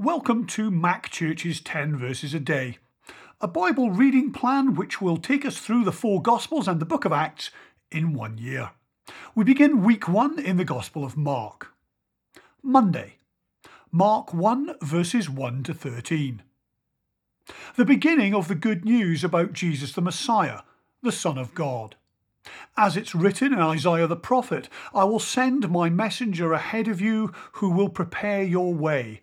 Welcome to Mac Church's 10 Verses a Day, a Bible reading plan which will take us through the four Gospels and the book of Acts in one year. We begin week 1 in the Gospel of Mark. Monday, Mark 1 verses 1 to 13. The beginning of the good news about Jesus the Messiah, the Son of God. As it's written in Isaiah the prophet, I will send my messenger ahead of you who will prepare your way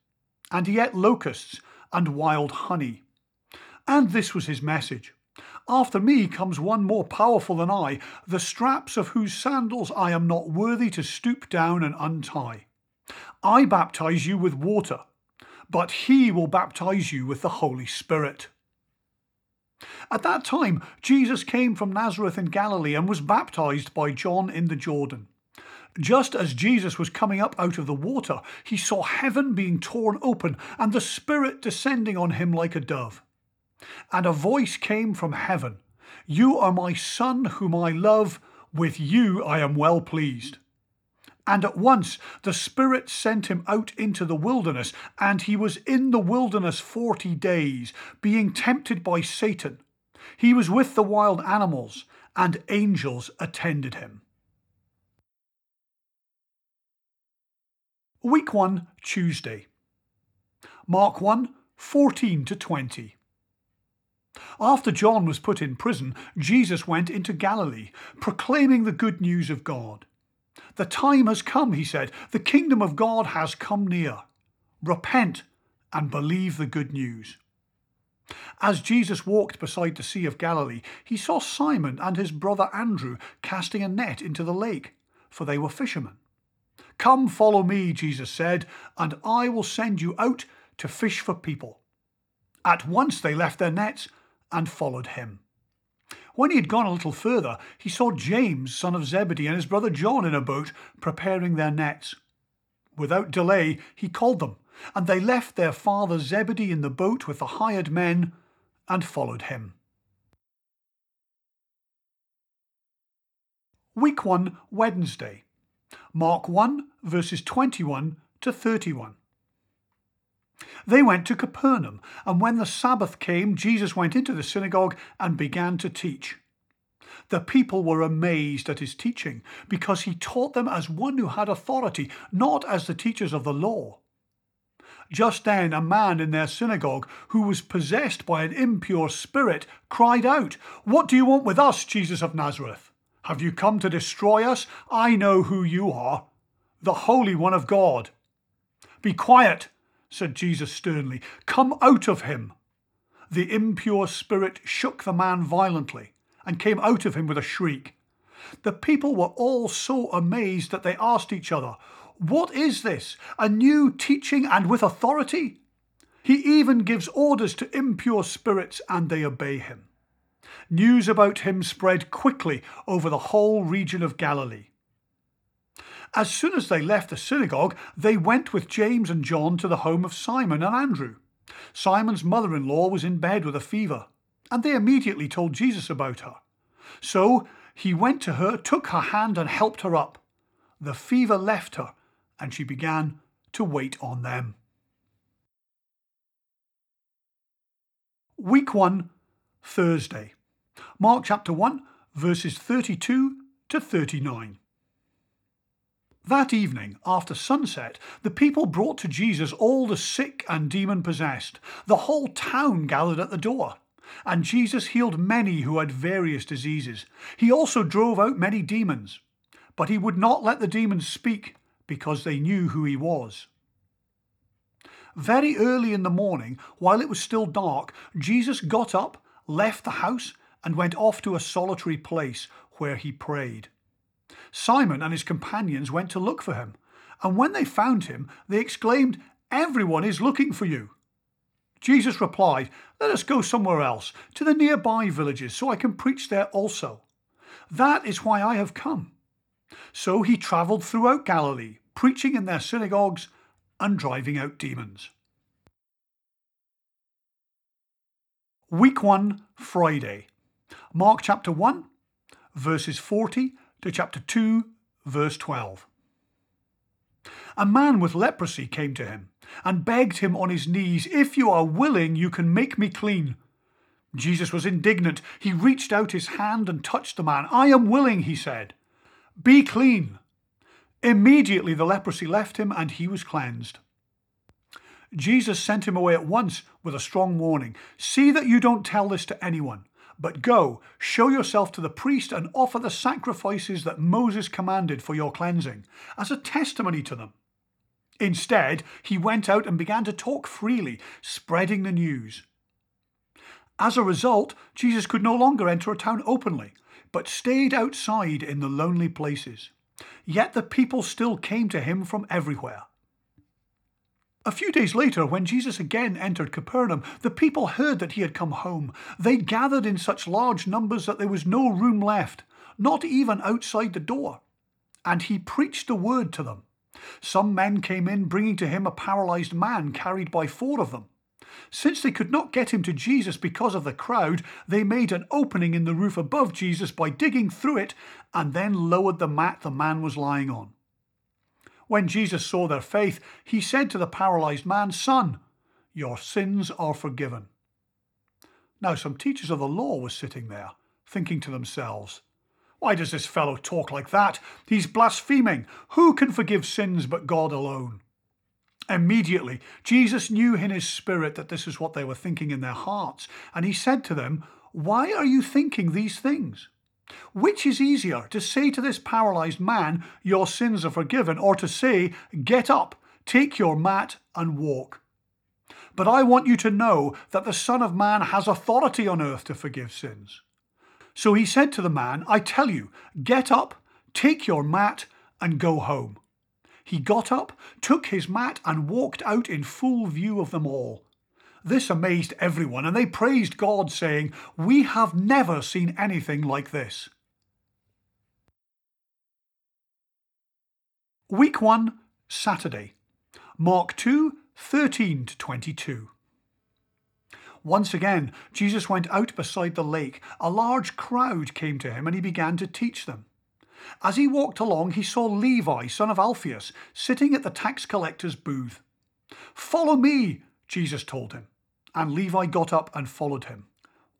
and he ate locusts and wild honey. And this was his message After me comes one more powerful than I, the straps of whose sandals I am not worthy to stoop down and untie. I baptize you with water, but he will baptize you with the Holy Spirit. At that time, Jesus came from Nazareth in Galilee and was baptized by John in the Jordan. Just as Jesus was coming up out of the water, he saw heaven being torn open and the Spirit descending on him like a dove. And a voice came from heaven You are my Son, whom I love, with you I am well pleased. And at once the Spirit sent him out into the wilderness, and he was in the wilderness forty days, being tempted by Satan. He was with the wild animals, and angels attended him. Week 1, Tuesday. Mark 1, 14 to 20. After John was put in prison, Jesus went into Galilee, proclaiming the good news of God. The time has come, he said. The kingdom of God has come near. Repent and believe the good news. As Jesus walked beside the Sea of Galilee, he saw Simon and his brother Andrew casting a net into the lake, for they were fishermen. Come, follow me, Jesus said, and I will send you out to fish for people. At once they left their nets and followed him. When he had gone a little further, he saw James, son of Zebedee, and his brother John in a boat preparing their nets. Without delay, he called them, and they left their father Zebedee in the boat with the hired men and followed him. Week 1, Wednesday. Mark 1, verses 21 to 31. They went to Capernaum, and when the Sabbath came, Jesus went into the synagogue and began to teach. The people were amazed at his teaching, because he taught them as one who had authority, not as the teachers of the law. Just then, a man in their synagogue, who was possessed by an impure spirit, cried out, What do you want with us, Jesus of Nazareth? Have you come to destroy us? I know who you are, the Holy One of God. Be quiet, said Jesus sternly. Come out of him. The impure spirit shook the man violently and came out of him with a shriek. The people were all so amazed that they asked each other, What is this? A new teaching and with authority? He even gives orders to impure spirits and they obey him news about him spread quickly over the whole region of Galilee. As soon as they left the synagogue, they went with James and John to the home of Simon and Andrew. Simon's mother in law was in bed with a fever, and they immediately told Jesus about her. So he went to her, took her hand, and helped her up. The fever left her, and she began to wait on them. Week 1, Thursday. Mark chapter 1, verses 32 to 39. That evening, after sunset, the people brought to Jesus all the sick and demon possessed. The whole town gathered at the door. And Jesus healed many who had various diseases. He also drove out many demons. But he would not let the demons speak because they knew who he was. Very early in the morning, while it was still dark, Jesus got up, left the house, and went off to a solitary place where he prayed. Simon and his companions went to look for him, and when they found him, they exclaimed, Everyone is looking for you. Jesus replied, Let us go somewhere else, to the nearby villages, so I can preach there also. That is why I have come. So he travelled throughout Galilee, preaching in their synagogues and driving out demons. Week 1, Friday. Mark chapter 1, verses 40 to chapter 2, verse 12. A man with leprosy came to him and begged him on his knees, If you are willing, you can make me clean. Jesus was indignant. He reached out his hand and touched the man. I am willing, he said. Be clean. Immediately the leprosy left him and he was cleansed. Jesus sent him away at once with a strong warning See that you don't tell this to anyone, but go, show yourself to the priest and offer the sacrifices that Moses commanded for your cleansing, as a testimony to them. Instead, he went out and began to talk freely, spreading the news. As a result, Jesus could no longer enter a town openly, but stayed outside in the lonely places. Yet the people still came to him from everywhere. A few days later, when Jesus again entered Capernaum, the people heard that he had come home. They gathered in such large numbers that there was no room left, not even outside the door. And he preached the word to them. Some men came in, bringing to him a paralyzed man carried by four of them. Since they could not get him to Jesus because of the crowd, they made an opening in the roof above Jesus by digging through it and then lowered the mat the man was lying on. When Jesus saw their faith, he said to the paralyzed man, Son, your sins are forgiven. Now, some teachers of the law were sitting there, thinking to themselves, Why does this fellow talk like that? He's blaspheming. Who can forgive sins but God alone? Immediately, Jesus knew in his spirit that this is what they were thinking in their hearts, and he said to them, Why are you thinking these things? Which is easier, to say to this paralyzed man, Your sins are forgiven, or to say, Get up, take your mat, and walk? But I want you to know that the Son of Man has authority on earth to forgive sins. So he said to the man, I tell you, get up, take your mat, and go home. He got up, took his mat, and walked out in full view of them all. This amazed everyone, and they praised God, saying, We have never seen anything like this. Week 1, Saturday. Mark 2, 13 to 22. Once again, Jesus went out beside the lake. A large crowd came to him, and he began to teach them. As he walked along, he saw Levi, son of Alphaeus, sitting at the tax collector's booth. Follow me, Jesus told him, and Levi got up and followed him.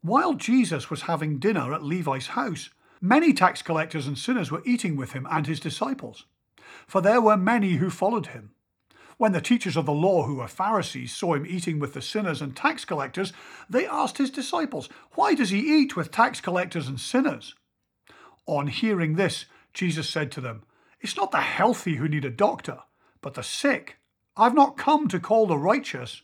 While Jesus was having dinner at Levi's house, many tax collectors and sinners were eating with him and his disciples, for there were many who followed him. When the teachers of the law, who were Pharisees, saw him eating with the sinners and tax collectors, they asked his disciples, Why does he eat with tax collectors and sinners? On hearing this, Jesus said to them, It's not the healthy who need a doctor, but the sick. I've not come to call the righteous,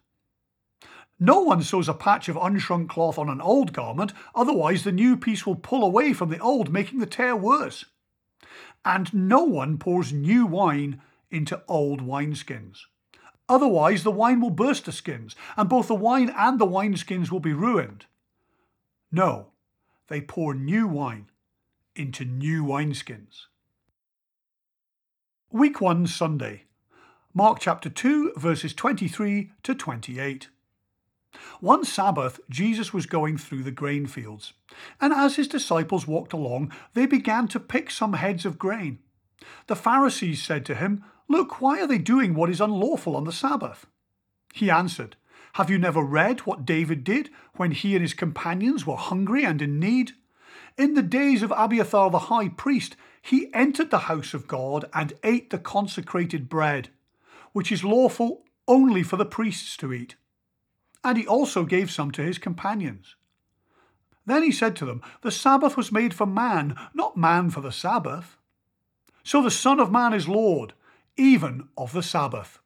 No one sews a patch of unshrunk cloth on an old garment, otherwise the new piece will pull away from the old, making the tear worse. And no one pours new wine into old wineskins. Otherwise, the wine will burst the skins, and both the wine and the wineskins will be ruined. No, they pour new wine into new wineskins. Week 1 Sunday. Mark chapter 2, verses 23 to 28. One Sabbath, Jesus was going through the grain fields, and as his disciples walked along, they began to pick some heads of grain. The Pharisees said to him, Look, why are they doing what is unlawful on the Sabbath? He answered, Have you never read what David did when he and his companions were hungry and in need? In the days of Abiathar the high priest, he entered the house of God and ate the consecrated bread, which is lawful only for the priests to eat. And he also gave some to his companions. Then he said to them, The Sabbath was made for man, not man for the Sabbath. So the Son of Man is Lord, even of the Sabbath.